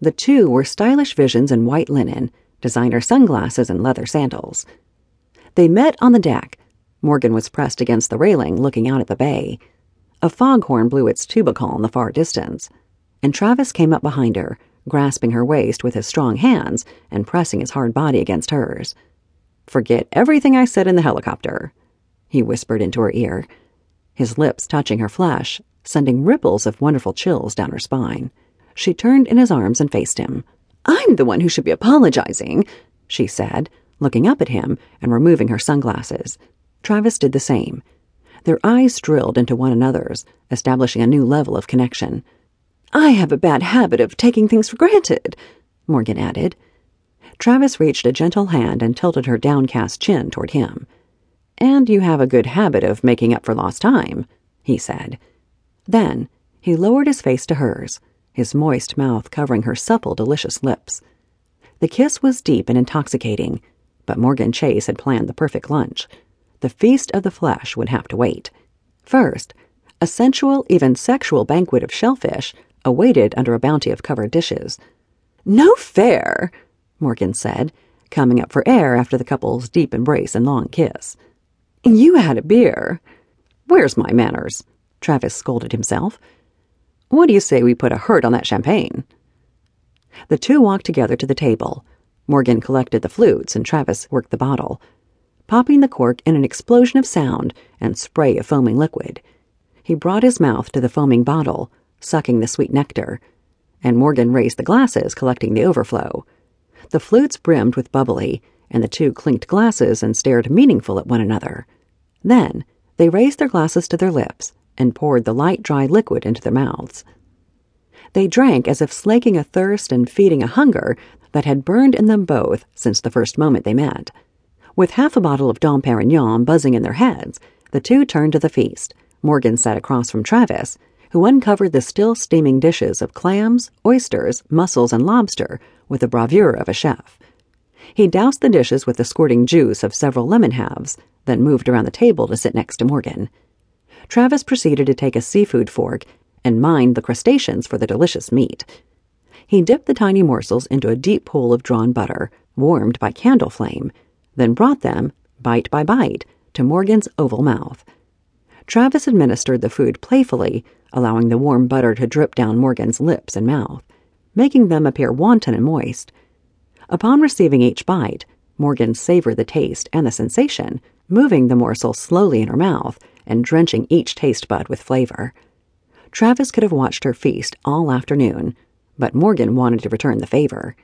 The two were stylish visions in white linen, designer sunglasses, and leather sandals. They met on the deck. Morgan was pressed against the railing, looking out at the bay. A foghorn blew its tuba call in the far distance, and Travis came up behind her, grasping her waist with his strong hands and pressing his hard body against hers. Forget everything I said in the helicopter, he whispered into her ear, his lips touching her flesh, sending ripples of wonderful chills down her spine. She turned in his arms and faced him. I'm the one who should be apologizing, she said, looking up at him and removing her sunglasses. Travis did the same. Their eyes drilled into one another's, establishing a new level of connection. I have a bad habit of taking things for granted, Morgan added. Travis reached a gentle hand and tilted her downcast chin toward him. And you have a good habit of making up for lost time, he said. Then he lowered his face to hers, his moist mouth covering her supple, delicious lips. The kiss was deep and intoxicating, but Morgan Chase had planned the perfect lunch the feast of the flesh would have to wait. First, a sensual, even sexual banquet of shellfish awaited under a bounty of covered dishes. No fair, Morgan said, coming up for air after the couple's deep embrace and long kiss. You had a beer. Where's my manners? Travis scolded himself. What do you say we put a hurt on that champagne? The two walked together to the table. Morgan collected the flutes and Travis worked the bottle popping the cork in an explosion of sound and spray of foaming liquid. He brought his mouth to the foaming bottle, sucking the sweet nectar, and Morgan raised the glasses, collecting the overflow. The flutes brimmed with bubbly, and the two clinked glasses and stared meaningful at one another. Then they raised their glasses to their lips and poured the light, dry liquid into their mouths. They drank as if slaking a thirst and feeding a hunger that had burned in them both since the first moment they met. With half a bottle of Dom Perignon buzzing in their heads, the two turned to the feast. Morgan sat across from Travis, who uncovered the still steaming dishes of clams, oysters, mussels, and lobster with the bravura of a chef. He doused the dishes with the squirting juice of several lemon halves, then moved around the table to sit next to Morgan. Travis proceeded to take a seafood fork and mind the crustaceans for the delicious meat. He dipped the tiny morsels into a deep pool of drawn butter, warmed by candle flame, then brought them, bite by bite, to Morgan's oval mouth. Travis administered the food playfully, allowing the warm butter to drip down Morgan's lips and mouth, making them appear wanton and moist. Upon receiving each bite, Morgan savored the taste and the sensation, moving the morsel slowly in her mouth and drenching each taste bud with flavor. Travis could have watched her feast all afternoon, but Morgan wanted to return the favor.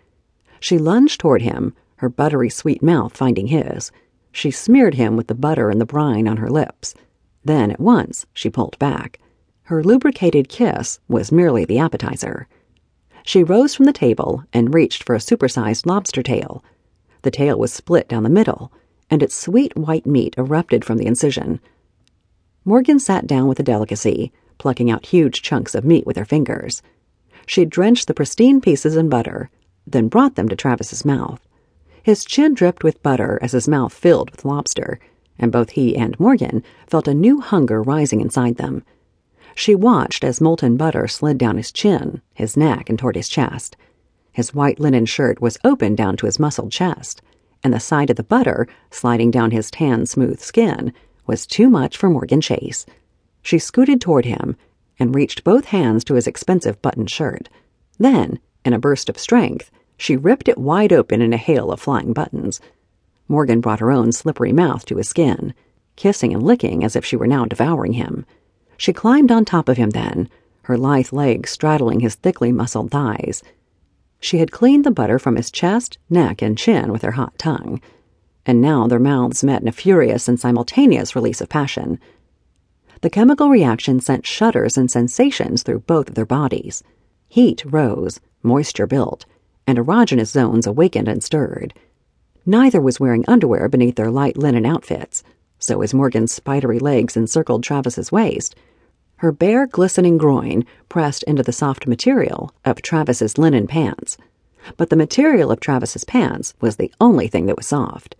She lunged toward him, her buttery sweet mouth finding his. She smeared him with the butter and the brine on her lips. Then, at once, she pulled back. Her lubricated kiss was merely the appetizer. She rose from the table and reached for a supersized lobster tail. The tail was split down the middle, and its sweet white meat erupted from the incision. Morgan sat down with a delicacy, plucking out huge chunks of meat with her fingers. She drenched the pristine pieces in butter, then brought them to Travis's mouth. His chin dripped with butter as his mouth filled with lobster, and both he and Morgan felt a new hunger rising inside them. She watched as molten butter slid down his chin, his neck, and toward his chest. His white linen shirt was open down to his muscled chest, and the side of the butter, sliding down his tan, smooth skin, was too much for Morgan Chase. She scooted toward him and reached both hands to his expensive buttoned shirt. Then, in a burst of strength, she ripped it wide open in a hail of flying buttons. Morgan brought her own slippery mouth to his skin, kissing and licking as if she were now devouring him. She climbed on top of him then, her lithe legs straddling his thickly muscled thighs. She had cleaned the butter from his chest, neck, and chin with her hot tongue. And now their mouths met in a furious and simultaneous release of passion. The chemical reaction sent shudders and sensations through both of their bodies. Heat rose, moisture built, and erogenous zones awakened and stirred. Neither was wearing underwear beneath their light linen outfits, so as Morgan's spidery legs encircled Travis's waist, her bare, glistening groin pressed into the soft material of Travis's linen pants. But the material of Travis's pants was the only thing that was soft.